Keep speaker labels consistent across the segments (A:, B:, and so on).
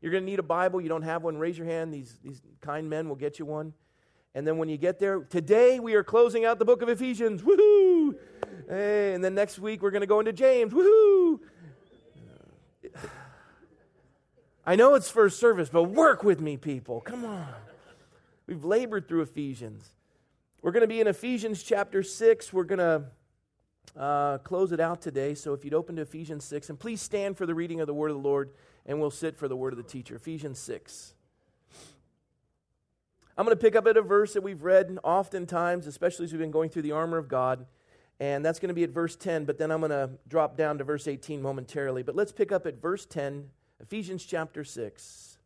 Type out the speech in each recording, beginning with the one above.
A: You're going to need a Bible. You don't have one, raise your hand. These, these kind men will get you one. And then when you get there, today we are closing out the book of Ephesians. Woohoo! Hey, and then next week we're going to go into James. Woohoo! I know it's first service, but work with me, people. Come on. We've labored through Ephesians. We're going to be in Ephesians chapter 6. We're going to uh, close it out today. So if you'd open to Ephesians 6, and please stand for the reading of the word of the Lord, and we'll sit for the word of the teacher. Ephesians 6. I'm going to pick up at a verse that we've read oftentimes, especially as we've been going through the armor of God. And that's going to be at verse 10, but then I'm going to drop down to verse 18 momentarily. But let's pick up at verse 10, Ephesians chapter 6.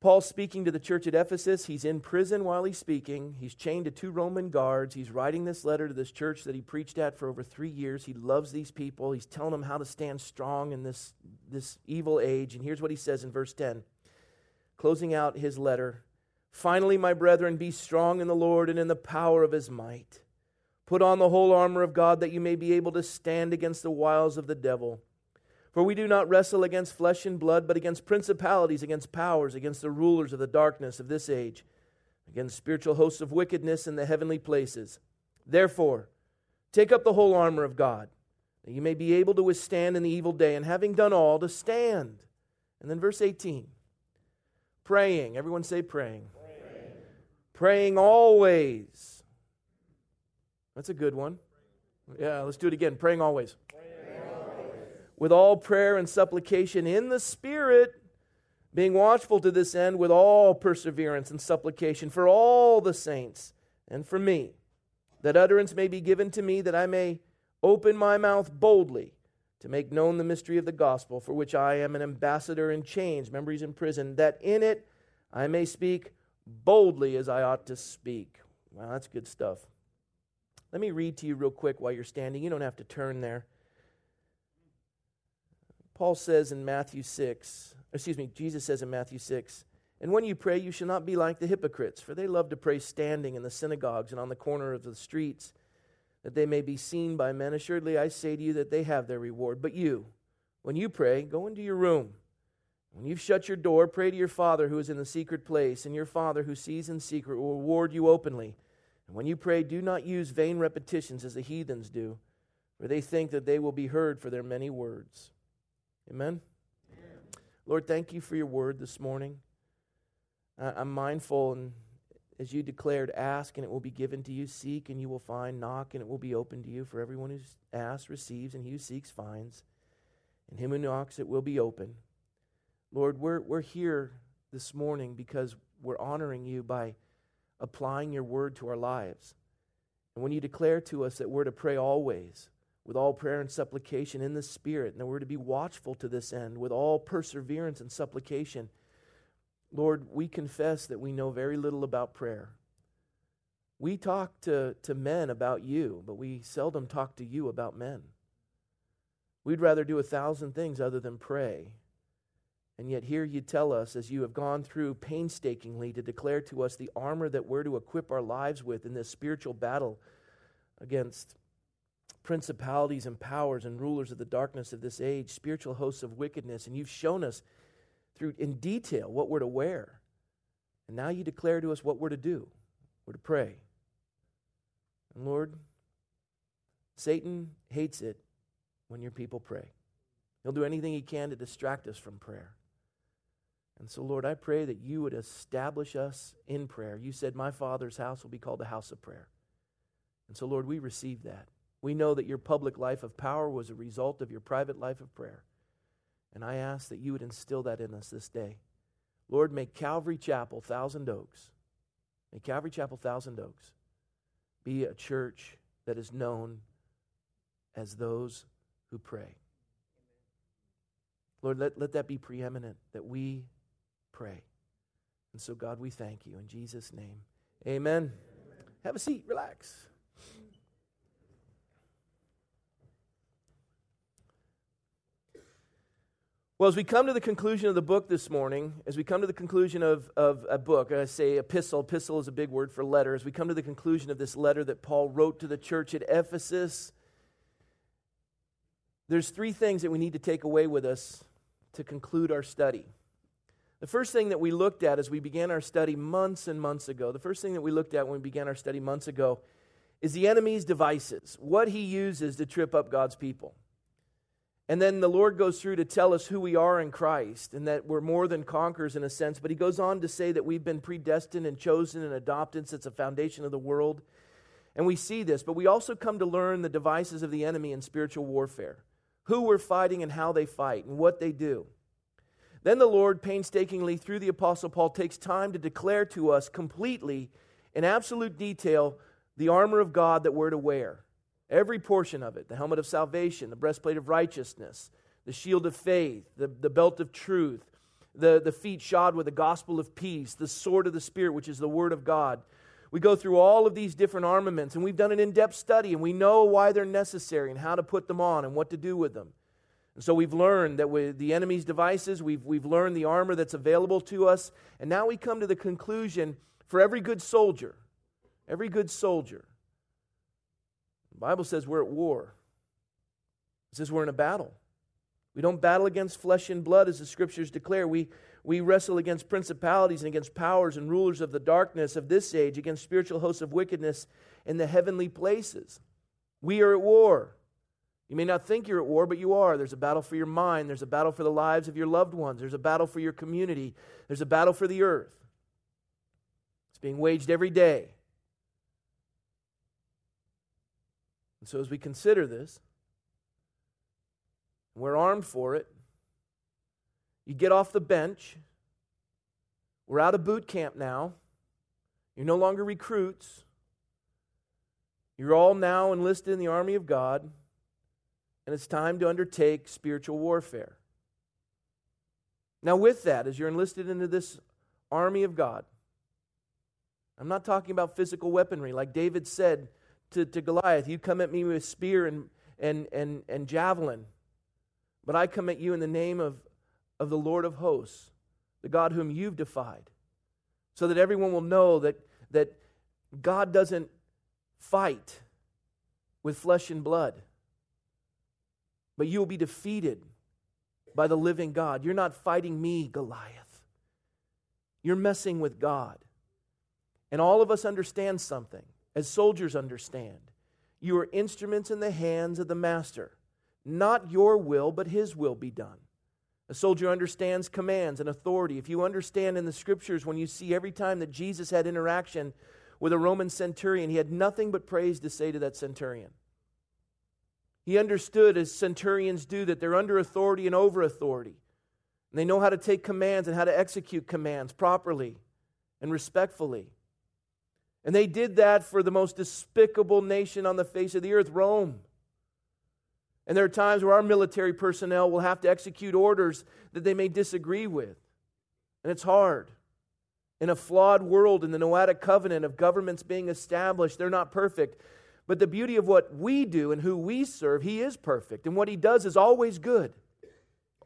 A: Paul's speaking to the church at Ephesus. He's in prison while he's speaking. He's chained to two Roman guards. He's writing this letter to this church that he preached at for over three years. He loves these people. He's telling them how to stand strong in this, this evil age. And here's what he says in verse 10, closing out his letter Finally, my brethren, be strong in the Lord and in the power of his might. Put on the whole armor of God that you may be able to stand against the wiles of the devil. For we do not wrestle against flesh and blood, but against principalities, against powers, against the rulers of the darkness of this age, against spiritual hosts of wickedness in the heavenly places. Therefore, take up the whole armor of God, that you may be able to withstand in the evil day, and having done all, to stand. And then verse 18 praying. Everyone say praying. Praying, praying always. That's a good one. Yeah, let's do it again. Praying always with all prayer and supplication in the Spirit, being watchful to this end with all perseverance and supplication for all the saints and for me, that utterance may be given to me, that I may open my mouth boldly to make known the mystery of the gospel, for which I am an ambassador in chains. Remember, he's in prison, that in it I may speak boldly as I ought to speak. Wow, that's good stuff. Let me read to you real quick while you're standing. You don't have to turn there. Paul says in Matthew 6, excuse me, Jesus says in Matthew 6, and when you pray, you shall not be like the hypocrites, for they love to pray standing in the synagogues and on the corner of the streets, that they may be seen by men. Assuredly, I say to you that they have their reward. But you, when you pray, go into your room. When you've shut your door, pray to your Father who is in the secret place, and your Father who sees in secret will reward you openly. And when you pray, do not use vain repetitions as the heathens do, for they think that they will be heard for their many words. Amen? Lord, thank you for your word this morning. I'm mindful, and as you declared, ask and it will be given to you, seek and you will find, knock and it will be open to you. For everyone who asks receives, and he who seeks finds, and him who knocks it will be open. Lord, we're, we're here this morning because we're honoring you by applying your word to our lives. And when you declare to us that we're to pray always, with all prayer and supplication in the Spirit, and that we're to be watchful to this end with all perseverance and supplication. Lord, we confess that we know very little about prayer. We talk to, to men about you, but we seldom talk to you about men. We'd rather do a thousand things other than pray. And yet, here you tell us, as you have gone through painstakingly to declare to us the armor that we're to equip our lives with in this spiritual battle against principalities and powers and rulers of the darkness of this age, spiritual hosts of wickedness, and you've shown us through in detail what we're to wear. And now you declare to us what we're to do. We're to pray. And Lord, Satan hates it when your people pray. He'll do anything he can to distract us from prayer. And so, Lord, I pray that you would establish us in prayer. You said, My Father's house will be called a house of prayer. And so, Lord, we receive that. We know that your public life of power was a result of your private life of prayer. And I ask that you would instill that in us this day. Lord, make Calvary Chapel, Thousand Oaks, make Calvary Chapel, Thousand Oaks, be a church that is known as those who pray. Lord, let, let that be preeminent, that we pray. And so, God, we thank you in Jesus' name. Amen. Amen. Have a seat, relax. Well, as we come to the conclusion of the book this morning, as we come to the conclusion of, of a book, I say epistle, epistle is a big word for letter. As we come to the conclusion of this letter that Paul wrote to the church at Ephesus, there's three things that we need to take away with us to conclude our study. The first thing that we looked at as we began our study months and months ago, the first thing that we looked at when we began our study months ago is the enemy's devices, what he uses to trip up God's people. And then the Lord goes through to tell us who we are in Christ and that we're more than conquerors in a sense. But he goes on to say that we've been predestined and chosen and adopted since the foundation of the world. And we see this, but we also come to learn the devices of the enemy in spiritual warfare who we're fighting and how they fight and what they do. Then the Lord, painstakingly through the Apostle Paul, takes time to declare to us completely, in absolute detail, the armor of God that we're to wear. Every portion of it the helmet of salvation, the breastplate of righteousness, the shield of faith, the, the belt of truth, the, the feet shod with the gospel of peace, the sword of the Spirit, which is the word of God. We go through all of these different armaments, and we've done an in depth study, and we know why they're necessary and how to put them on and what to do with them. And so we've learned that with the enemy's devices, we've, we've learned the armor that's available to us, and now we come to the conclusion for every good soldier, every good soldier, Bible says we're at war. It says we're in a battle. We don't battle against flesh and blood, as the scriptures declare. We, we wrestle against principalities and against powers and rulers of the darkness of this age, against spiritual hosts of wickedness in the heavenly places. We are at war. You may not think you're at war, but you are. There's a battle for your mind, there's a battle for the lives of your loved ones, there's a battle for your community, there's a battle for the earth. It's being waged every day. And so, as we consider this, we're armed for it. You get off the bench. We're out of boot camp now. You're no longer recruits. You're all now enlisted in the army of God, and it's time to undertake spiritual warfare. Now, with that, as you're enlisted into this army of God, I'm not talking about physical weaponry. Like David said, to, to Goliath, You come at me with spear and, and, and, and javelin, but I come at you in the name of, of the Lord of hosts, the God whom you've defied, so that everyone will know that, that God doesn't fight with flesh and blood, but you will be defeated by the living God. You're not fighting me, Goliath. You're messing with God. And all of us understand something as soldiers understand. You are instruments in the hands of the master. Not your will, but his will be done. A soldier understands commands and authority. If you understand in the scriptures, when you see every time that Jesus had interaction with a Roman centurion, he had nothing but praise to say to that centurion. He understood, as centurions do, that they're under authority and over authority. And they know how to take commands and how to execute commands properly and respectfully. And they did that for the most despicable nation on the face of the earth, Rome. And there are times where our military personnel will have to execute orders that they may disagree with. And it's hard. In a flawed world, in the Noahic covenant of governments being established, they're not perfect. But the beauty of what we do and who we serve, He is perfect. And what He does is always good.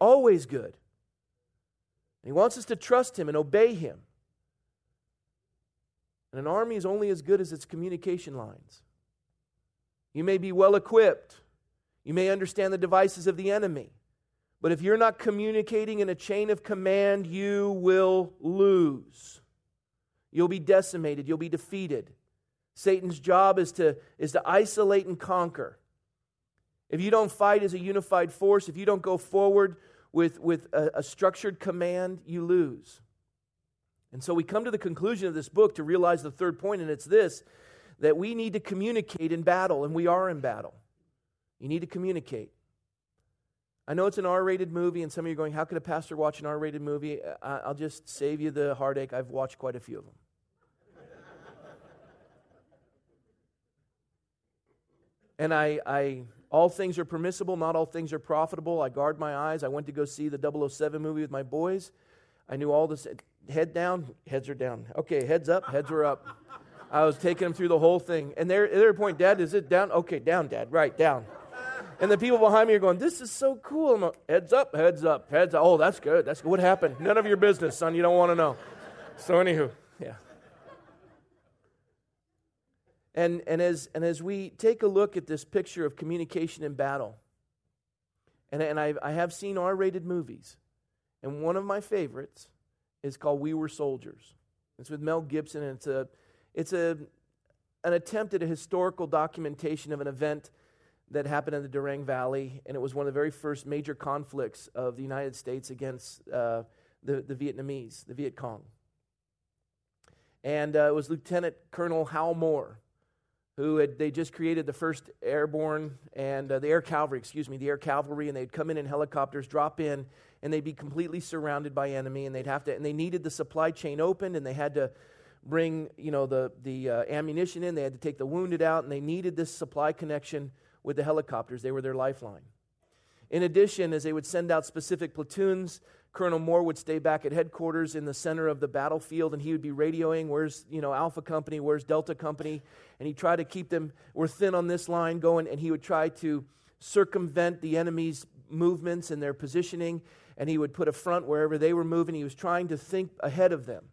A: Always good. And He wants us to trust Him and obey Him. And an army is only as good as its communication lines. You may be well equipped, you may understand the devices of the enemy, but if you're not communicating in a chain of command, you will lose. You'll be decimated, you'll be defeated. Satan's job is to, is to isolate and conquer. If you don't fight as a unified force, if you don't go forward with, with a, a structured command, you lose. And so we come to the conclusion of this book to realize the third point, and it's this that we need to communicate in battle, and we are in battle. You need to communicate. I know it's an R rated movie, and some of you are going, How could a pastor watch an R rated movie? I'll just save you the heartache. I've watched quite a few of them. and I, I, all things are permissible, not all things are profitable. I guard my eyes. I went to go see the 007 movie with my boys. I knew all this head down, heads are down. Okay, heads up, heads were up. I was taking them through the whole thing. And they're, they're point, Dad, is it down? Okay, down, Dad, right, down. And the people behind me are going, This is so cool. I'm like, heads up, heads up, heads up. Oh, that's good. That's good. What happened? None of your business, son. You don't want to know. So, anywho, yeah. And, and, as, and as we take a look at this picture of communication in battle, and, and I, I have seen R rated movies, and one of my favorites is called We Were Soldiers. It's with Mel Gibson, and it's a it's a an attempt at a historical documentation of an event that happened in the Ia Drang Valley, and it was one of the very first major conflicts of the United States against uh, the, the Vietnamese, the Viet Cong. And uh, it was Lieutenant Colonel Hal Moore, who had they just created the first airborne and uh, the air cavalry, excuse me, the air cavalry, and they'd come in in helicopters, drop in, and they'd be completely surrounded by enemy, and they'd have to, and they needed the supply chain opened, and they had to bring, you know, the the uh, ammunition in, they had to take the wounded out, and they needed this supply connection with the helicopters. They were their lifeline. In addition, as they would send out specific platoons, Colonel Moore would stay back at headquarters in the center of the battlefield and he would be radioing, where's, you know, Alpha Company, where's Delta Company? And he tried to keep them, we're thin on this line going, and he would try to circumvent the enemy's movements and their positioning, and he would put a front wherever they were moving. He was trying to think ahead of them.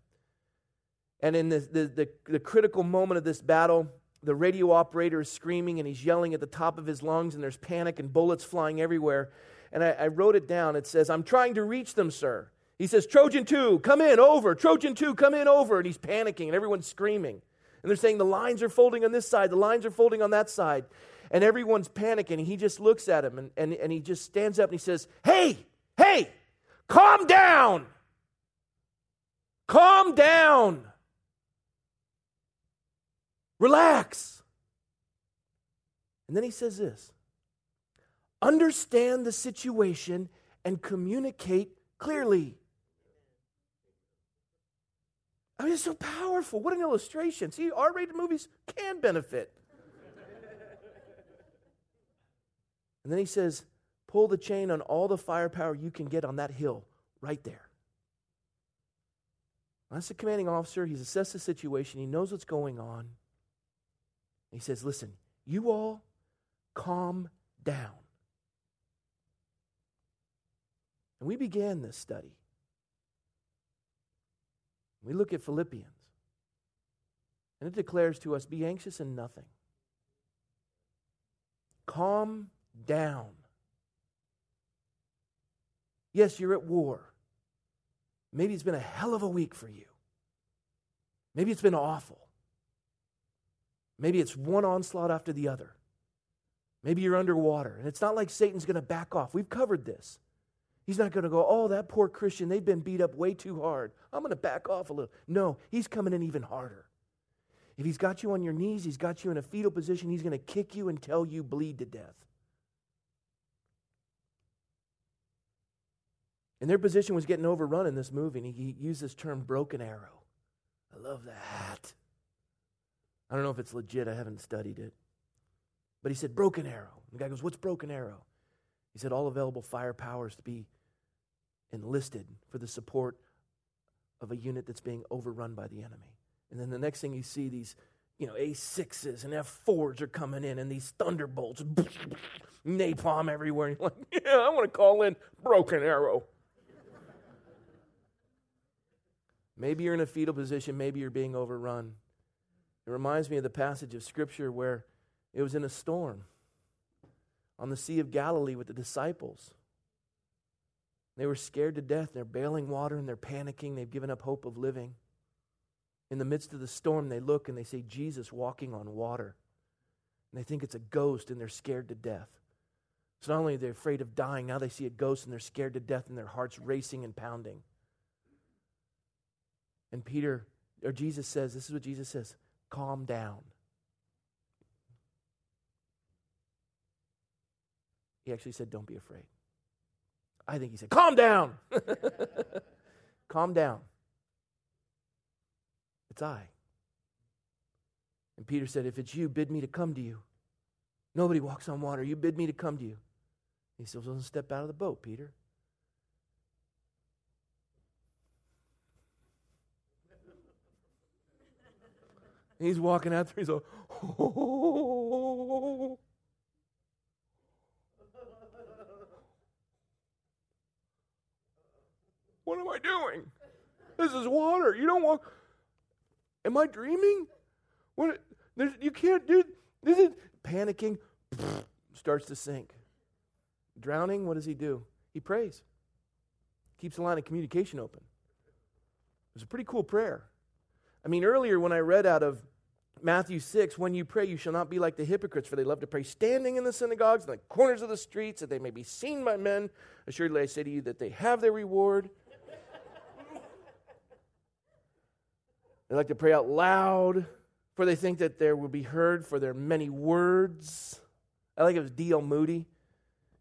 A: And in the, the, the, the critical moment of this battle, the radio operator is screaming and he's yelling at the top of his lungs, and there's panic and bullets flying everywhere. And I, I wrote it down. It says, I'm trying to reach them, sir. He says, Trojan 2, come in, over. Trojan 2, come in, over. And he's panicking, and everyone's screaming. And they're saying, the lines are folding on this side, the lines are folding on that side. And everyone's panicking. And he just looks at him and, and, and he just stands up and he says, Hey, hey, calm down. Calm down. Relax. And then he says this understand the situation and communicate clearly. I mean, it's so powerful. What an illustration. See, R rated movies can benefit. and then he says, pull the chain on all the firepower you can get on that hill right there. That's the commanding officer. He's assessed the situation, he knows what's going on. He says, Listen, you all calm down. And we began this study. We look at Philippians, and it declares to us be anxious in nothing. Calm down. Yes, you're at war. Maybe it's been a hell of a week for you. Maybe it's been awful. Maybe it's one onslaught after the other. Maybe you're underwater. And it's not like Satan's going to back off. We've covered this. He's not going to go, oh, that poor Christian, they've been beat up way too hard. I'm going to back off a little. No, he's coming in even harder. If he's got you on your knees, he's got you in a fetal position, he's going to kick you until you bleed to death. And their position was getting overrun in this movie, and he used this term broken arrow. I love that. I don't know if it's legit, I haven't studied it. But he said, Broken arrow. the guy goes, What's broken arrow? He said, All available firepower is to be enlisted for the support of a unit that's being overrun by the enemy. And then the next thing you see, these you know, A6s and F4s are coming in and these thunderbolts, napalm everywhere. And you're like, yeah, I want to call in Broken Arrow. Maybe you're in a fetal position, maybe you're being overrun. It reminds me of the passage of Scripture where it was in a storm on the Sea of Galilee with the disciples. They were scared to death. They're bailing water and they're panicking. They've given up hope of living. In the midst of the storm, they look and they see Jesus walking on water. And they think it's a ghost and they're scared to death. So not only are they afraid of dying, now they see a ghost and they're scared to death and their hearts racing and pounding. And Peter, or Jesus says, this is what Jesus says calm down. He actually said, Don't be afraid. I think he said, Calm down. calm down. It's I. And Peter said, If it's you, bid me to come to you. Nobody walks on water. You bid me to come to you. He says, Well, step out of the boat, Peter. He's walking out there. He's like, oh. What am I doing? This is water. You don't walk. Am I dreaming? What? you can't do. This is panicking. Starts to sink. Drowning. What does he do? He prays. Keeps the line of communication open. It was a pretty cool prayer. I mean, earlier when I read out of Matthew 6, when you pray, you shall not be like the hypocrites, for they love to pray standing in the synagogues and the corners of the streets, that they may be seen by men. Assuredly, I say to you that they have their reward. they like to pray out loud, for they think that there will be heard for their many words. I like it was D.L. Moody.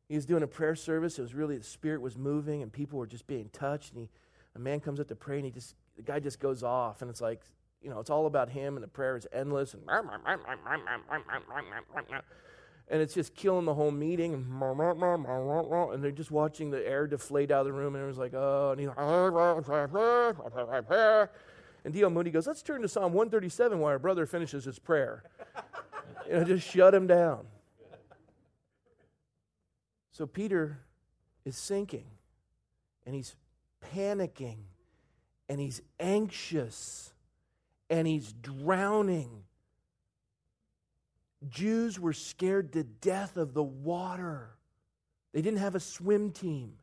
A: He was doing a prayer service. It was really, the Spirit was moving and people were just being touched. And he, a man comes up to pray and he just, the guy just goes off. And it's like, you know, it's all about him and the prayer is endless. And, and it's just killing the whole meeting. And they're just watching the air deflate out of the room. And it was like, oh, and he's like, and D.L. Moody goes, let's turn to Psalm 137 while our brother finishes his prayer. you know, just shut him down. So Peter is sinking and he's panicking and he's anxious and he's drowning. Jews were scared to death of the water. They didn't have a swim team.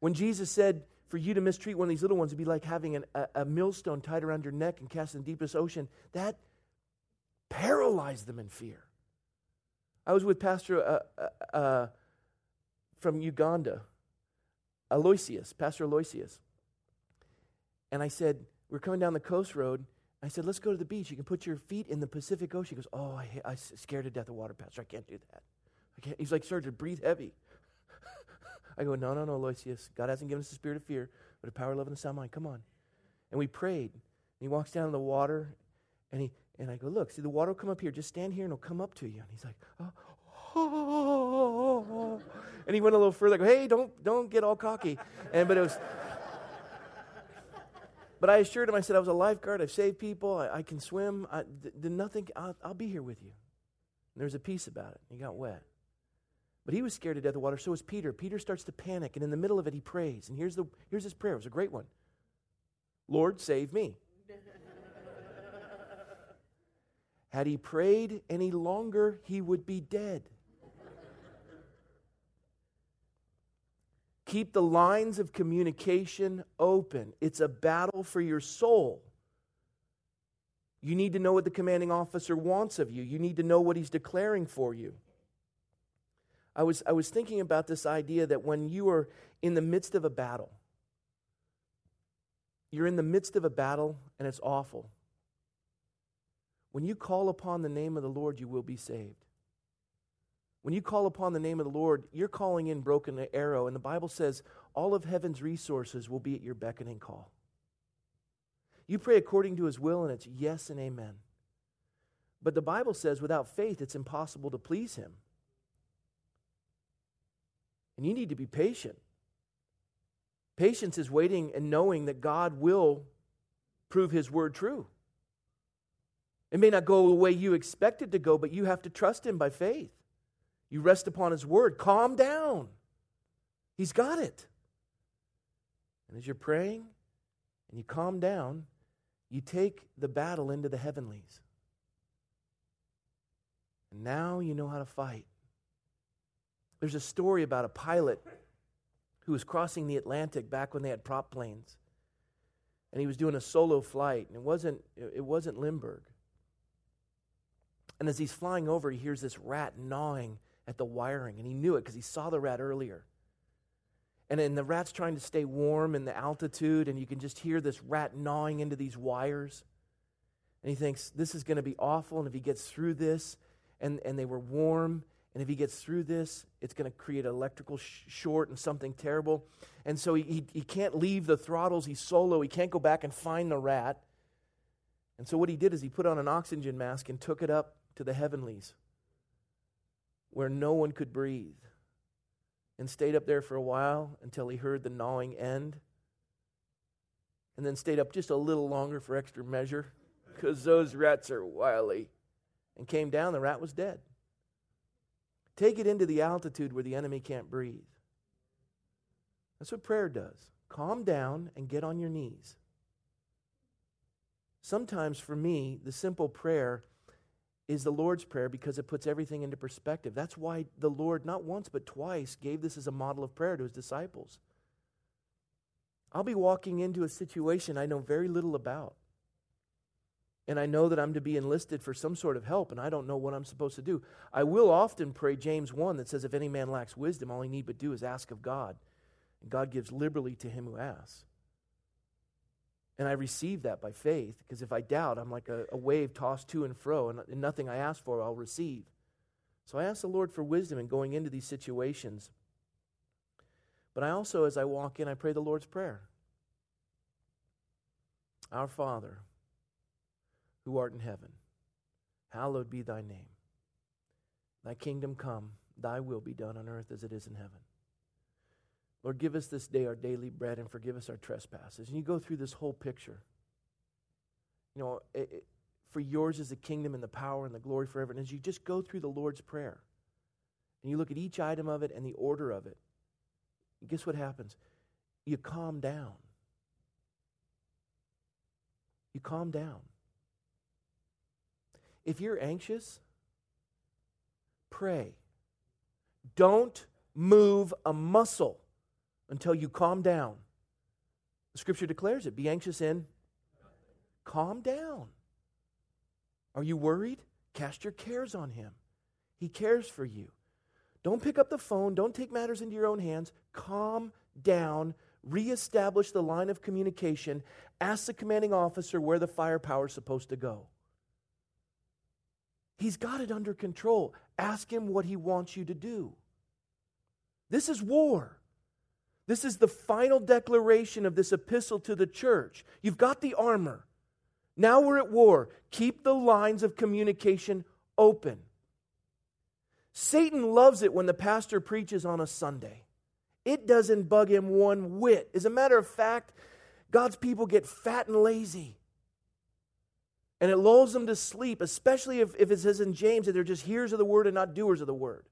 A: when Jesus said, for you to mistreat one of these little ones would be like having an, a, a millstone tied around your neck and cast in the deepest ocean, that paralyzed them in fear. I was with Pastor uh, uh, uh, from Uganda, Aloysius, Pastor Aloysius. And I said, We're coming down the coast road. I said, Let's go to the beach. You can put your feet in the Pacific Ocean. He goes, Oh, I, I'm scared to death of water, Pastor. I can't do that. I can't. He's like, Sergeant, breathe heavy. I go, No, no, no, Aloysius. God hasn't given us the spirit of fear, but a power, love, and a sound mind. Come on. And we prayed. And he walks down in the water, and he, and I go, look, see, the water will come up here. Just stand here and it'll come up to you. And he's like, oh, oh, oh. And he went a little further. I go, hey, don't, don't get all cocky. And, but it was, but I assured him, I said, I was a lifeguard. I've saved people. I, I can swim. I, th- nothing, I'll, I'll, be here with you. And there was a peace about it. He got wet. But he was scared to death of water. So was Peter. Peter starts to panic. And in the middle of it, he prays. And here's, the, here's his prayer. It was a great one Lord, save me. Had he prayed any longer, he would be dead. Keep the lines of communication open. It's a battle for your soul. You need to know what the commanding officer wants of you. You need to know what he's declaring for you. I was, I was thinking about this idea that when you are in the midst of a battle, you're in the midst of a battle and it's awful. When you call upon the name of the Lord, you will be saved. When you call upon the name of the Lord, you're calling in broken arrow, and the Bible says all of heaven's resources will be at your beckoning call. You pray according to his will, and it's yes and amen. But the Bible says without faith, it's impossible to please him. And you need to be patient. Patience is waiting and knowing that God will prove his word true. It may not go the way you expect it to go, but you have to trust Him by faith. You rest upon His word. Calm down. He's got it. And as you're praying and you calm down, you take the battle into the heavenlies. And now you know how to fight. There's a story about a pilot who was crossing the Atlantic back when they had prop planes. And he was doing a solo flight, and it wasn't, it wasn't Lindbergh. And as he's flying over, he hears this rat gnawing at the wiring, and he knew it because he saw the rat earlier. And, and the rat's trying to stay warm in the altitude, and you can just hear this rat gnawing into these wires. And he thinks, this is going to be awful, and if he gets through this, and, and they were warm, and if he gets through this, it's going to create an electrical sh- short and something terrible. And so he, he, he can't leave the throttles. He's solo. He can't go back and find the rat. And so what he did is he put on an oxygen mask and took it up to the heavenlies where no one could breathe and stayed up there for a while until he heard the gnawing end and then stayed up just a little longer for extra measure because those rats are wily and came down the rat was dead. Take it into the altitude where the enemy can't breathe. That's what prayer does. Calm down and get on your knees. Sometimes for me the simple prayer is the Lord's Prayer because it puts everything into perspective. That's why the Lord, not once but twice, gave this as a model of prayer to his disciples. I'll be walking into a situation I know very little about. And I know that I'm to be enlisted for some sort of help, and I don't know what I'm supposed to do. I will often pray James 1 that says, If any man lacks wisdom, all he need but do is ask of God. And God gives liberally to him who asks. And I receive that by faith, because if I doubt, I'm like a, a wave tossed to and fro, and, and nothing I ask for, I'll receive. So I ask the Lord for wisdom in going into these situations. But I also, as I walk in, I pray the Lord's Prayer Our Father, who art in heaven, hallowed be thy name. Thy kingdom come, thy will be done on earth as it is in heaven. Lord, give us this day our daily bread and forgive us our trespasses. And you go through this whole picture. You know, it, it, for yours is the kingdom and the power and the glory forever. And as you just go through the Lord's Prayer and you look at each item of it and the order of it, guess what happens? You calm down. You calm down. If you're anxious, pray. Don't move a muscle until you calm down. The scripture declares it be anxious in, calm down. Are you worried? Cast your cares on him. He cares for you. Don't pick up the phone. Don't take matters into your own hands. Calm down. Reestablish the line of communication. Ask the commanding officer where the firepower is supposed to go. He's got it under control. Ask him what he wants you to do. This is war. This is the final declaration of this epistle to the church. You've got the armor. Now we're at war. Keep the lines of communication open. Satan loves it when the pastor preaches on a Sunday. It doesn't bug him one whit. As a matter of fact, God's people get fat and lazy. And it lulls them to sleep, especially if, if it says in James that they're just hearers of the word and not doers of the word.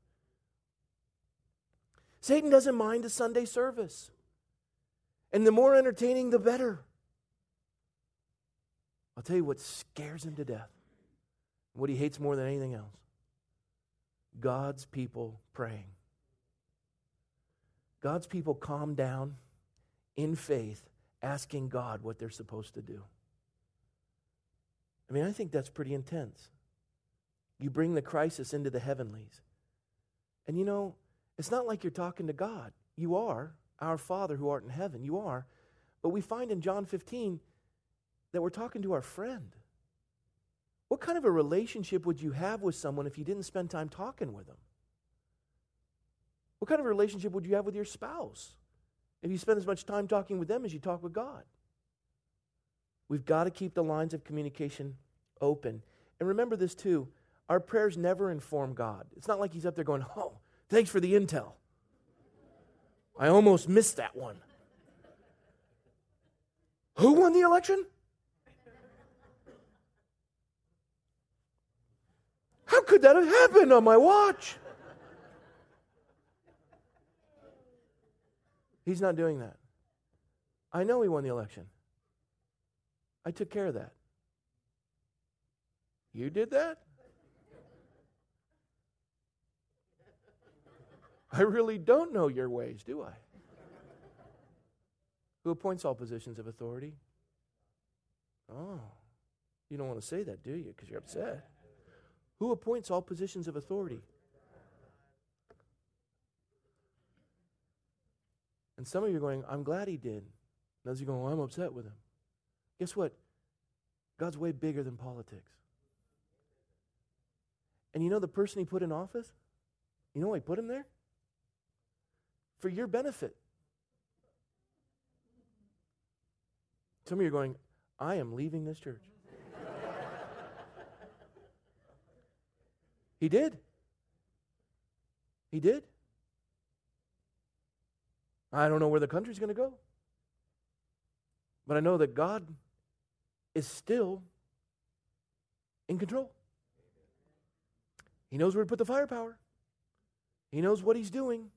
A: Satan doesn't mind a Sunday service. And the more entertaining, the better. I'll tell you what scares him to death, what he hates more than anything else God's people praying. God's people calm down in faith, asking God what they're supposed to do. I mean, I think that's pretty intense. You bring the crisis into the heavenlies. And you know, it's not like you're talking to God. You are, our Father who art in heaven. You are. But we find in John 15 that we're talking to our friend. What kind of a relationship would you have with someone if you didn't spend time talking with them? What kind of relationship would you have with your spouse if you spend as much time talking with them as you talk with God? We've got to keep the lines of communication open. And remember this too our prayers never inform God. It's not like He's up there going, Oh, thanks for the intel. I almost missed that one. Who won the election? How could that have happened on my watch? He's not doing that. I know he won the election. I took care of that. You did that? I really don't know your ways, do I? Who appoints all positions of authority? Oh, you don't want to say that, do you? Because you're upset. Who appoints all positions of authority? And some of you are going, I'm glad he did. And others are going, well, I'm upset with him. Guess what? God's way bigger than politics. And you know the person he put in office? You know why he put him there? For your benefit. Some of you are going, I am leaving this church. He did. He did. I don't know where the country's going to go. But I know that God is still in control. He knows where to put the firepower, He knows what He's doing.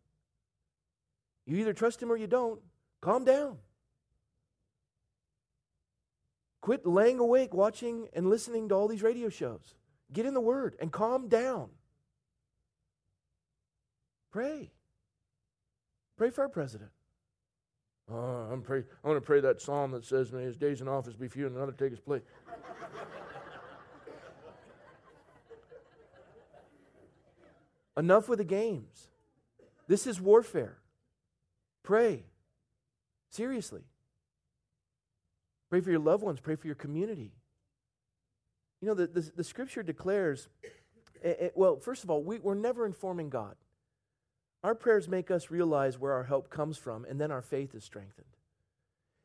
A: You either trust Him or you don't. Calm down. Quit laying awake watching and listening to all these radio shows. Get in the Word and calm down. Pray. Pray for our president. Oh, I'm, pray, I'm going to pray that psalm that says, May his days in office be few and another take his place. Enough with the games. This is warfare. Pray. Seriously. Pray for your loved ones, pray for your community. You know, the, the, the scripture declares, it, eh, eh, well, first of all, we, we're never informing God. Our prayers make us realize where our help comes from, and then our faith is strengthened.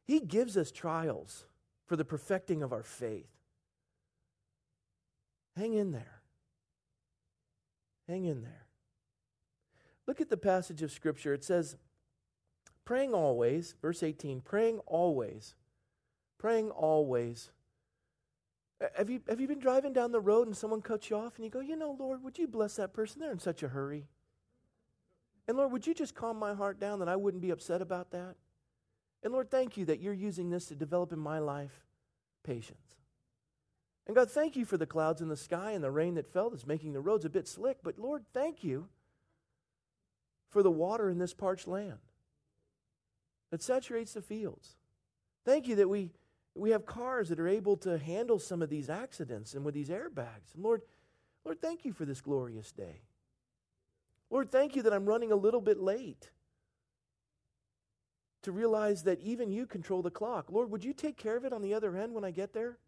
A: He gives us trials for the perfecting of our faith. Hang in there. Hang in there. Look at the passage of Scripture. It says, praying always, verse 18, praying always, praying always. Have you, have you been driving down the road and someone cuts you off and you go, you know, Lord, would you bless that person? They're in such a hurry. And Lord, would you just calm my heart down that I wouldn't be upset about that? And Lord, thank you that you're using this to develop in my life patience. And God, thank you for the clouds in the sky and the rain that fell that's making the roads a bit slick. But Lord, thank you for the water in this parched land that saturates the fields. Thank you that we, we have cars that are able to handle some of these accidents and with these airbags. And Lord, Lord, thank you for this glorious day. Lord, thank you that I'm running a little bit late to realize that even you control the clock. Lord, would you take care of it on the other end when I get there?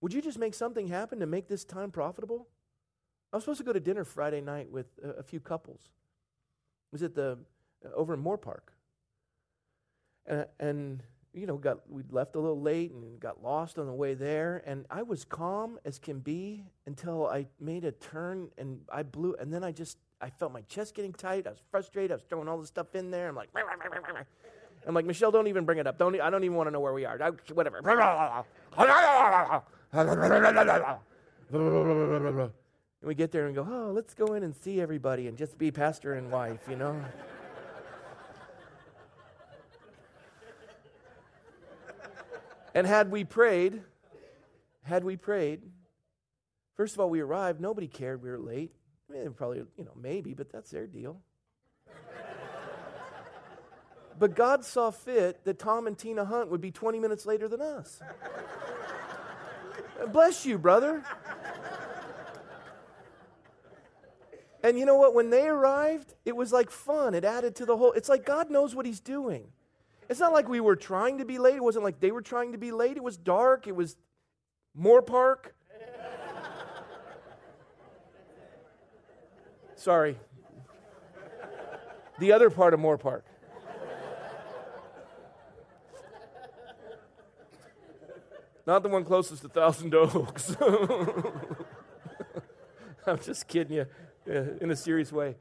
A: Would you just make something happen to make this time profitable? I was supposed to go to dinner Friday night with a, a few couples. It was at the Uh, over in Moorpark, Park. and you know, got we left a little late and got lost on the way there. And I was calm as can be until I made a turn and I blew. And then I just I felt my chest getting tight. I was frustrated. I was throwing all this stuff in there. I'm like, I'm like Michelle, don't even bring it up. Don't I don't even want to know where we are. I, whatever. And we get there and go, oh, let's go in and see everybody and just be pastor and wife, you know. And had we prayed, had we prayed, first of all, we arrived. Nobody cared we were late. I mean, probably, you know, maybe, but that's their deal. but God saw fit that Tom and Tina Hunt would be 20 minutes later than us. Bless you, brother. And you know what? When they arrived, it was like fun. It added to the whole. It's like God knows what He's doing. It's not like we were trying to be late. It wasn't like they were trying to be late. It was dark. It was Moorpark. Sorry. The other part of Moore Park. Not the one closest to Thousand Oaks. I'm just kidding you uh, in a serious way.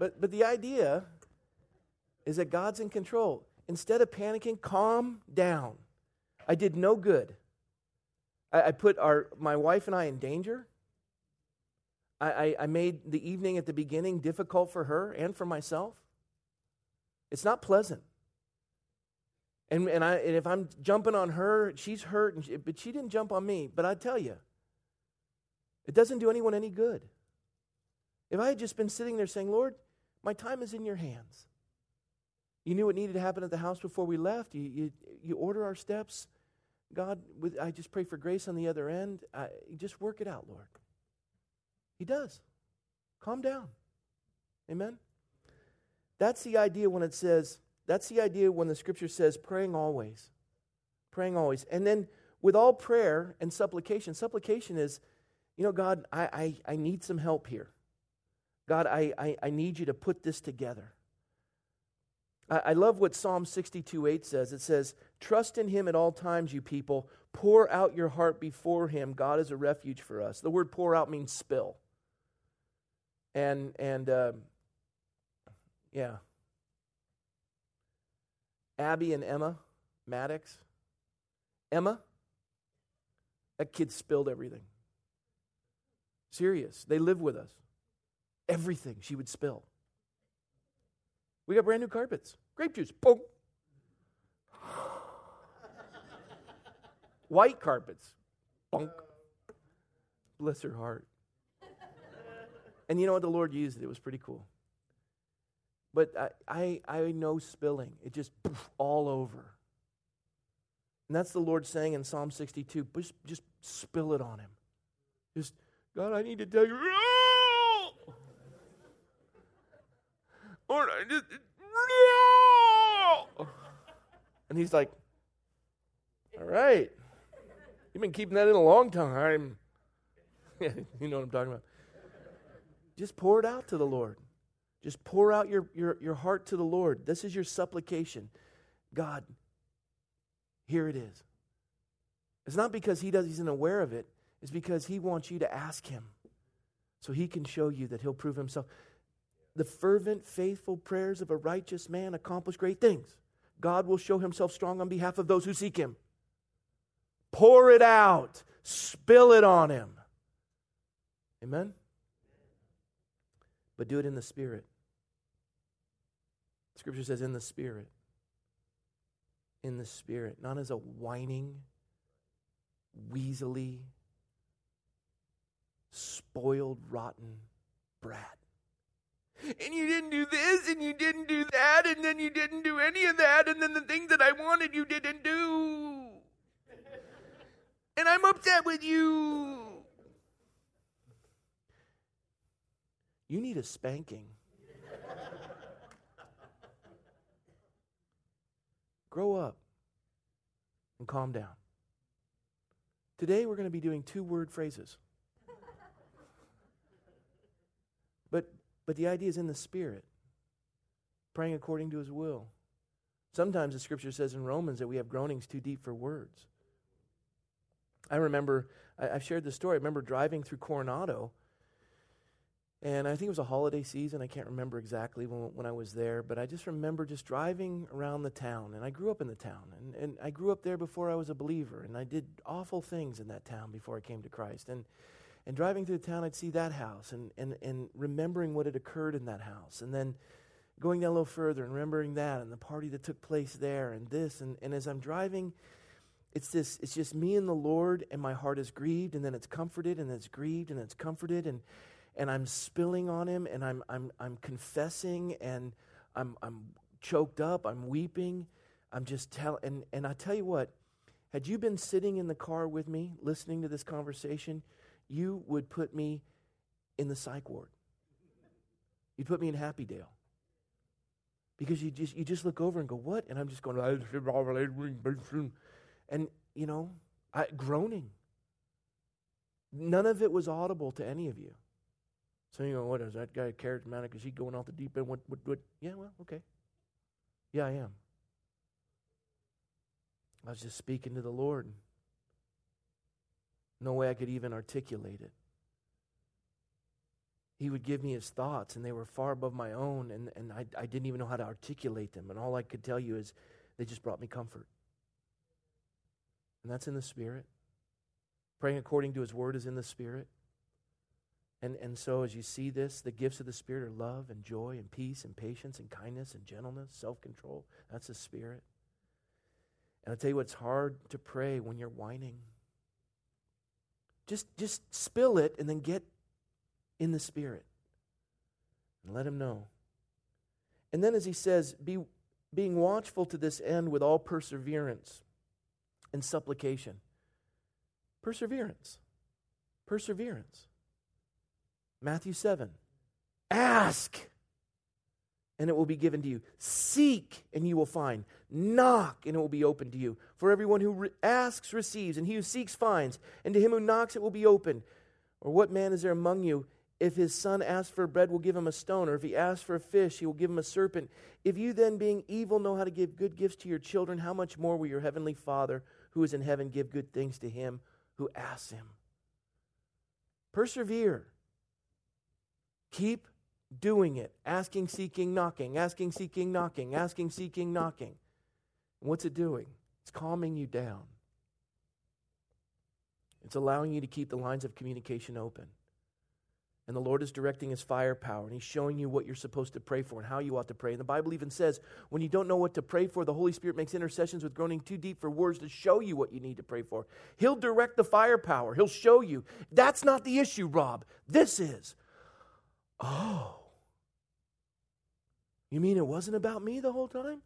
A: But, but the idea is that God's in control. Instead of panicking, calm down. I did no good. I, I put our, my wife and I in danger. I, I, I made the evening at the beginning difficult for her and for myself. It's not pleasant. And, and, I, and if I'm jumping on her, she's hurt, she, but she didn't jump on me. But I tell you, it doesn't do anyone any good. If I had just been sitting there saying, Lord, my time is in your hands. You knew what needed to happen at the house before we left. You, you, you order our steps. God, with, I just pray for grace on the other end. I, just work it out, Lord. He does. Calm down. Amen? That's the idea when it says, that's the idea when the scripture says praying always. Praying always. And then with all prayer and supplication, supplication is, you know, God, I, I, I need some help here. God, I, I, I need you to put this together. I love what Psalm 62 8 says. It says, Trust in him at all times, you people. Pour out your heart before him. God is a refuge for us. The word pour out means spill. And, and uh, yeah. Abby and Emma Maddox. Emma, that kid spilled everything. Serious. They live with us. Everything she would spill. We got brand new carpets. Grape juice. Boom. White carpets. Bunk. Bless her heart. And you know what? The Lord used it. It was pretty cool. but I, I, I know spilling. It just poof, all over. And that's the Lord saying in Psalm 62 just, just spill it on him. Just, God, I need to tell you. Lord, I just. And he's like, all right. You've been keeping that in a long time. You know what I'm talking about. Just pour it out to the Lord. Just pour out your, your, your heart to the Lord. This is your supplication. God, here it is. It's not because he does, he's unaware of it. It's because he wants you to ask him so he can show you that he'll prove himself. The fervent, faithful prayers of a righteous man accomplish great things. God will show himself strong on behalf of those who seek him. Pour it out, spill it on him. Amen? But do it in the Spirit. Scripture says, in the Spirit. In the Spirit. Not as a whining, weaselly, spoiled, rotten brat. And you didn't do this, and you didn't do that, and then you didn't do any of that, and then the thing that I wanted you didn't do. And I'm upset with you. You need a spanking. Grow up and calm down. Today we're going to be doing two word phrases. But the idea is in the spirit. Praying according to his will. Sometimes the scripture says in Romans that we have groanings too deep for words. I remember I, have shared this story. I remember driving through Coronado and I think it was a holiday season. I can't remember exactly when, when I was there, but I just remember just driving around the town. And I grew up in the town. And, and I grew up there before I was a believer. And I did awful things in that town before I came to Christ. And, and driving through the town, I'd see that house and, and, and remembering what had occurred in that house. And then going down a little further and remembering that and the party that took place there and this. And, and as I'm driving, it's this it's just me and the lord and my heart is grieved and then it's comforted and it's grieved and it's comforted and and I'm spilling on him and I'm, I'm, I'm confessing and I'm, I'm choked up, I'm weeping. I'm just telling, and, and I tell you what, had you been sitting in the car with me listening to this conversation, you would put me in the psych ward. You'd put me in Happy Dale. Because you just you just look over and go, what? And I'm just going, and you know, I, groaning. None of it was audible to any of you. So you go, what is that guy charismatic? Is he going off the deep end? What, what, what? Yeah, well, okay. Yeah, I am. I was just speaking to the Lord. No way I could even articulate it. He would give me his thoughts, and they were far above my own, and, and I, I didn't even know how to articulate them. And all I could tell you is they just brought me comfort. And that's in the Spirit. Praying according to his word is in the Spirit. And, and so, as you see this, the gifts of the Spirit are love and joy and peace and patience and kindness and gentleness, self control. That's the Spirit. And I'll tell you what's hard to pray when you're whining. Just, just spill it and then get in the Spirit and let Him know. And then, as He says, be, being watchful to this end with all perseverance and supplication. Perseverance. Perseverance. Matthew 7. Ask, and it will be given to you. Seek, and you will find. Knock, and it will be opened to you. For everyone who re- asks receives, and he who seeks finds, and to him who knocks it will be opened. Or what man is there among you? If his son asks for bread, will give him a stone, or if he asks for a fish, he will give him a serpent. If you then, being evil, know how to give good gifts to your children, how much more will your heavenly Father, who is in heaven, give good things to him who asks him? Persevere. Keep doing it. Asking, seeking, knocking, asking, seeking, knocking, asking, seeking, knocking. And what's it doing? It's calming you down. It's allowing you to keep the lines of communication open. And the Lord is directing his firepower, and he's showing you what you're supposed to pray for and how you ought to pray. And the Bible even says when you don't know what to pray for, the Holy Spirit makes intercessions with groaning too deep for words to show you what you need to pray for. He'll direct the firepower, he'll show you. That's not the issue, Rob. This is. Oh. You mean it wasn't about me the whole time?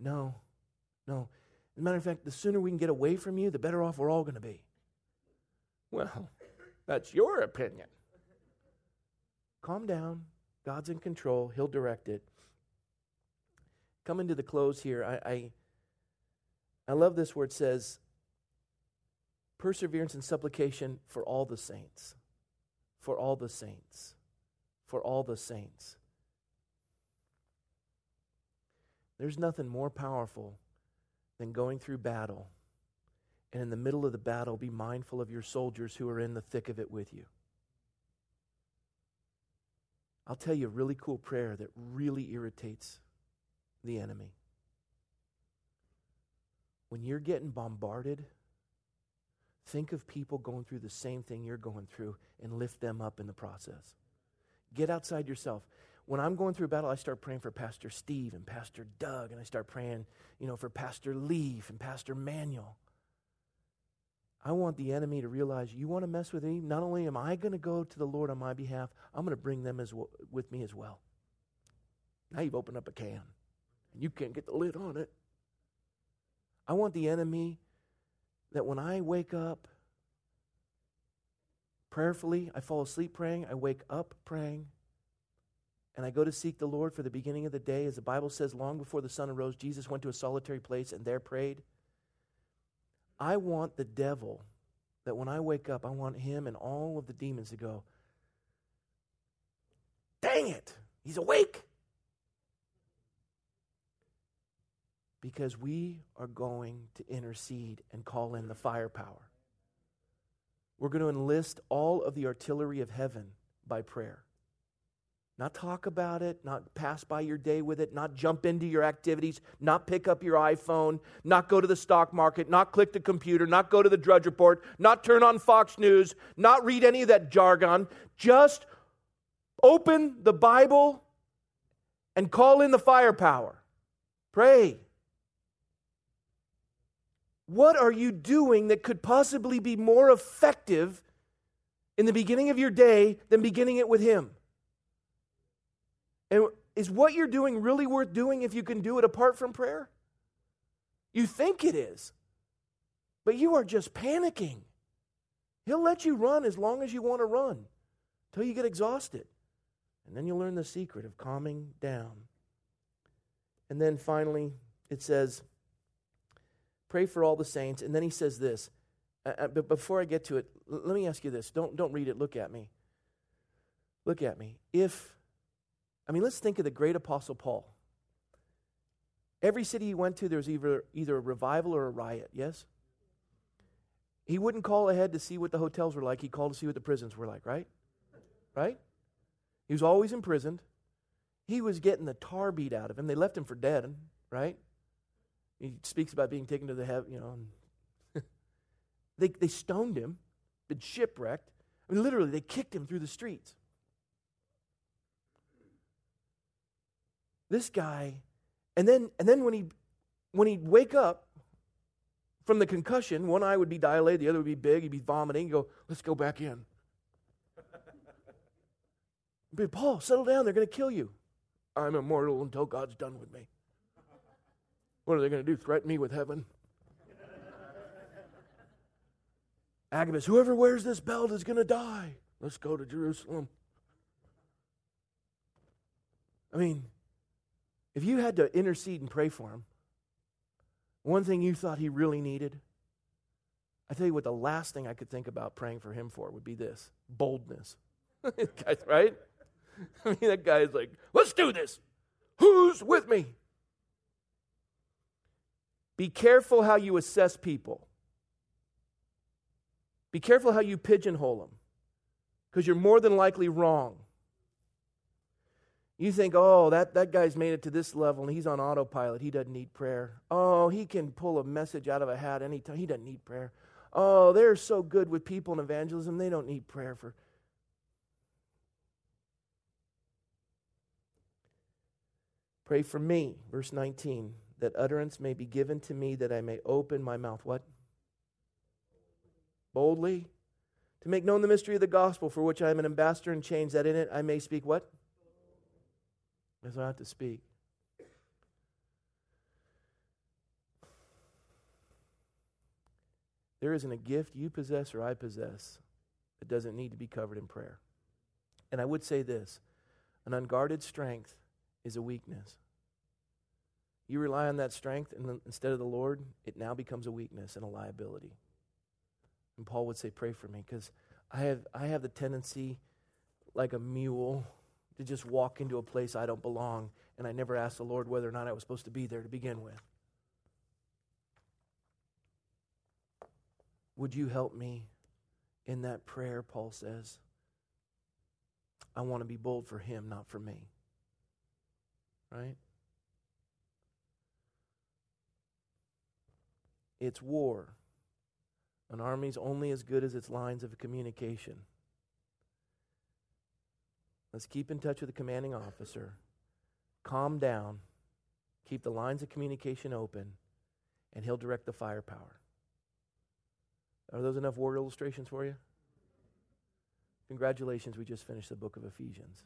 A: No, no. As a matter of fact, the sooner we can get away from you, the better off we're all going to be. Well, that's your opinion. Calm down. God's in control, He'll direct it. Coming to the close here, I, I, I love this where it says, perseverance and supplication for all the saints. For all the saints. For all the saints. There's nothing more powerful than going through battle and in the middle of the battle be mindful of your soldiers who are in the thick of it with you. I'll tell you a really cool prayer that really irritates the enemy. When you're getting bombarded, think of people going through the same thing you're going through and lift them up in the process. Get outside yourself when I'm going through battle, I start praying for Pastor Steve and Pastor Doug, and I start praying, you know, for Pastor Leaf and Pastor Manuel. I want the enemy to realize you want to mess with me. Not only am I going to go to the Lord on my behalf, I'm going to bring them as well, with me as well. Now you've opened up a can, and you can't get the lid on it. I want the enemy that when I wake up prayerfully, I fall asleep praying, I wake up praying, and I go to seek the Lord for the beginning of the day, as the Bible says, long before the sun arose, Jesus went to a solitary place and there prayed. I want the devil that when I wake up, I want him and all of the demons to go, Dang it, he's awake. Because we are going to intercede and call in the firepower. We're going to enlist all of the artillery of heaven by prayer. Not talk about it, not pass by your day with it, not jump into your activities, not pick up your iPhone, not go to the stock market, not click the computer, not go to the Drudge Report, not turn on Fox News, not read any of that jargon. Just open the Bible and call in the firepower. Pray. What are you doing that could possibly be more effective in the beginning of your day than beginning it with Him? And is what you're doing really worth doing if you can do it apart from prayer? You think it is, but you are just panicking. He'll let you run as long as you want to run until you get exhausted. And then you'll learn the secret of calming down. And then finally, it says, pray for all the saints. And then he says this. Uh, uh but before I get to it, let me ask you this. Don't, don't read it. Look at me. Look at me. If I mean, let's think of the great apostle Paul. Every city he went to, there was either, either a revival or a riot, yes? He wouldn't call ahead to see what the hotels were like. He called to see what the prisons were like, right? Right? He was always imprisoned. He was getting the tar beat out of him. They left him for dead, right? He speaks about being taken to the heaven, you know. they, they stoned him, been shipwrecked. I mean, literally, they kicked him through the streets. This guy, and then and then when he when he'd wake up from the concussion, one eye would be dilated, the other would be big, he'd be vomiting, he'd go, let's go back in. but Paul, settle down, they're gonna kill you. I'm immortal until God's done with me. What are they gonna do? Threaten me with heaven? Agabus, whoever wears this belt is gonna die. Let's go to Jerusalem. I mean, if you had to intercede and pray for him, one thing you thought he really needed, I tell you what, the last thing I could think about praying for him for would be this boldness. Guys, right? I mean, that guy's like, let's do this. Who's with me? Be careful how you assess people. Be careful how you pigeonhole them because you're more than likely wrong. You think, oh, that, that guy's made it to this level and he's on autopilot. He doesn't need prayer. Oh, he can pull a message out of a hat anytime. He doesn't need prayer. Oh, they're so good with people in evangelism. They don't need prayer for. Pray for me, verse 19, that utterance may be given to me that I may open my mouth. What? Boldly. To make known the mystery of the gospel for which I am an ambassador in chains, that in it I may speak what? What I have to speak. There isn't a gift you possess or I possess that doesn't need to be covered in prayer. And I would say this an unguarded strength is a weakness. You rely on that strength and instead of the Lord, it now becomes a weakness and a liability. And Paul would say, Pray for me, because I have, I have the tendency, like a mule, to just walk into a place I don't belong, and I never asked the Lord whether or not I was supposed to be there to begin with. Would you help me in that prayer? Paul says. I want to be bold for him, not for me. Right? It's war. An army's only as good as its lines of communication. Let's keep in touch with the commanding officer. Calm down. Keep the lines of communication open, and he'll direct the firepower. Are those enough word illustrations for you? Congratulations, we just finished the book of Ephesians.